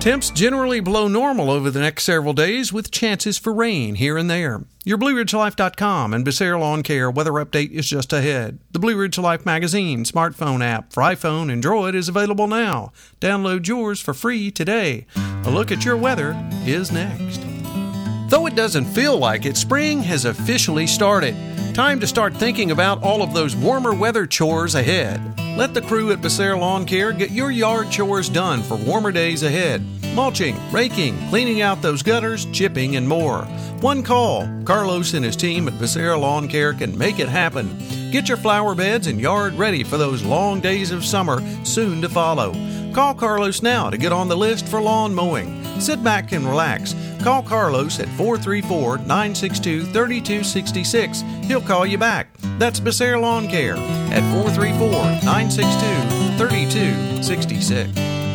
Temps generally below normal over the next several days with chances for rain here and there. Your BlueRidgeLife.com and Becerra Lawn Care weather update is just ahead. The Blue Ridge Life magazine smartphone app for iPhone and Droid is available now. Download yours for free today. A look at your weather is next. Though it doesn't feel like it, spring has officially started. Time to start thinking about all of those warmer weather chores ahead. Let the crew at Becerra Lawn Care get your yard chores done for warmer days ahead. Mulching, raking, cleaning out those gutters, chipping, and more. One call. Carlos and his team at Becerra Lawn Care can make it happen. Get your flower beds and yard ready for those long days of summer soon to follow. Call Carlos now to get on the list for lawn mowing. Sit back and relax. Call Carlos at 434 962 3266. He'll call you back. That's Becerra Lawn Care at 434 962 3266.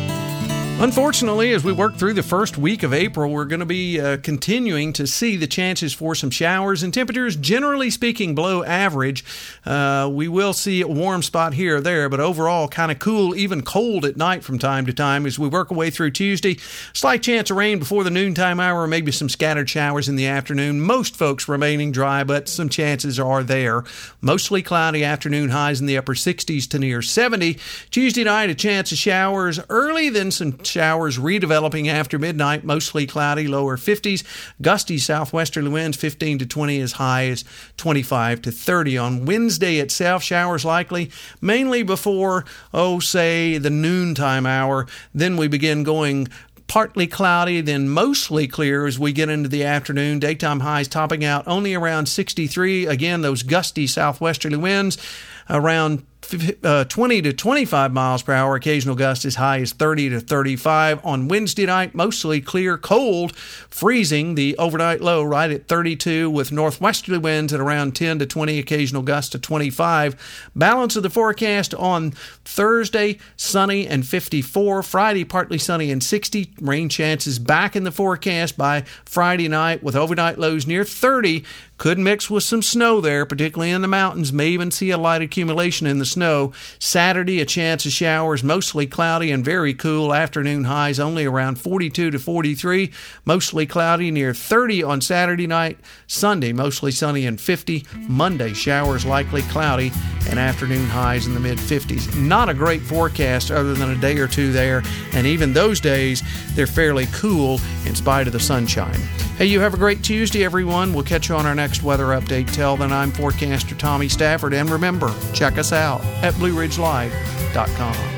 Unfortunately, as we work through the first week of April, we're going to be uh, continuing to see the chances for some showers and temperatures, generally speaking, below average. Uh, we will see a warm spot here or there, but overall, kind of cool, even cold at night from time to time as we work our way through Tuesday. Slight chance of rain before the noontime hour, maybe some scattered showers in the afternoon. Most folks remaining dry, but some chances are there. Mostly cloudy afternoon highs in the upper 60s to near 70. Tuesday night, a chance of showers early, then some showers redeveloping after midnight, mostly cloudy, lower 50s. Gusty southwesterly winds 15 to 20, as high as 25 to 30. On Wednesday itself, showers likely, mainly before, oh, say, the noontime hour. Then we begin going partly cloudy, then mostly clear as we get into the afternoon. Daytime highs topping out only around 63. Again, those gusty southwesterly winds around uh, 20 to 25 miles per hour, occasional gusts as high as 30 to 35. On Wednesday night, mostly clear, cold, freezing. The overnight low right at 32 with northwesterly winds at around 10 to 20, occasional gusts to 25. Balance of the forecast on Thursday, sunny and 54. Friday, partly sunny and 60. Rain chances back in the forecast by Friday night with overnight lows near 30. Could mix with some snow there, particularly in the mountains. May even see a light accumulation in the snow. Saturday, a chance of showers, mostly cloudy and very cool. Afternoon highs only around 42 to 43. Mostly cloudy, near 30 on Saturday night. Sunday, mostly sunny and 50. Monday, showers likely cloudy and afternoon highs in the mid 50s. Not a great forecast other than a day or two there. And even those days, they're fairly cool in spite of the sunshine. Hey, you have a great Tuesday, everyone. We'll catch you on our next weather update. Till then, I'm forecaster Tommy Stafford. And remember, check us out at BlueRidgeLife.com.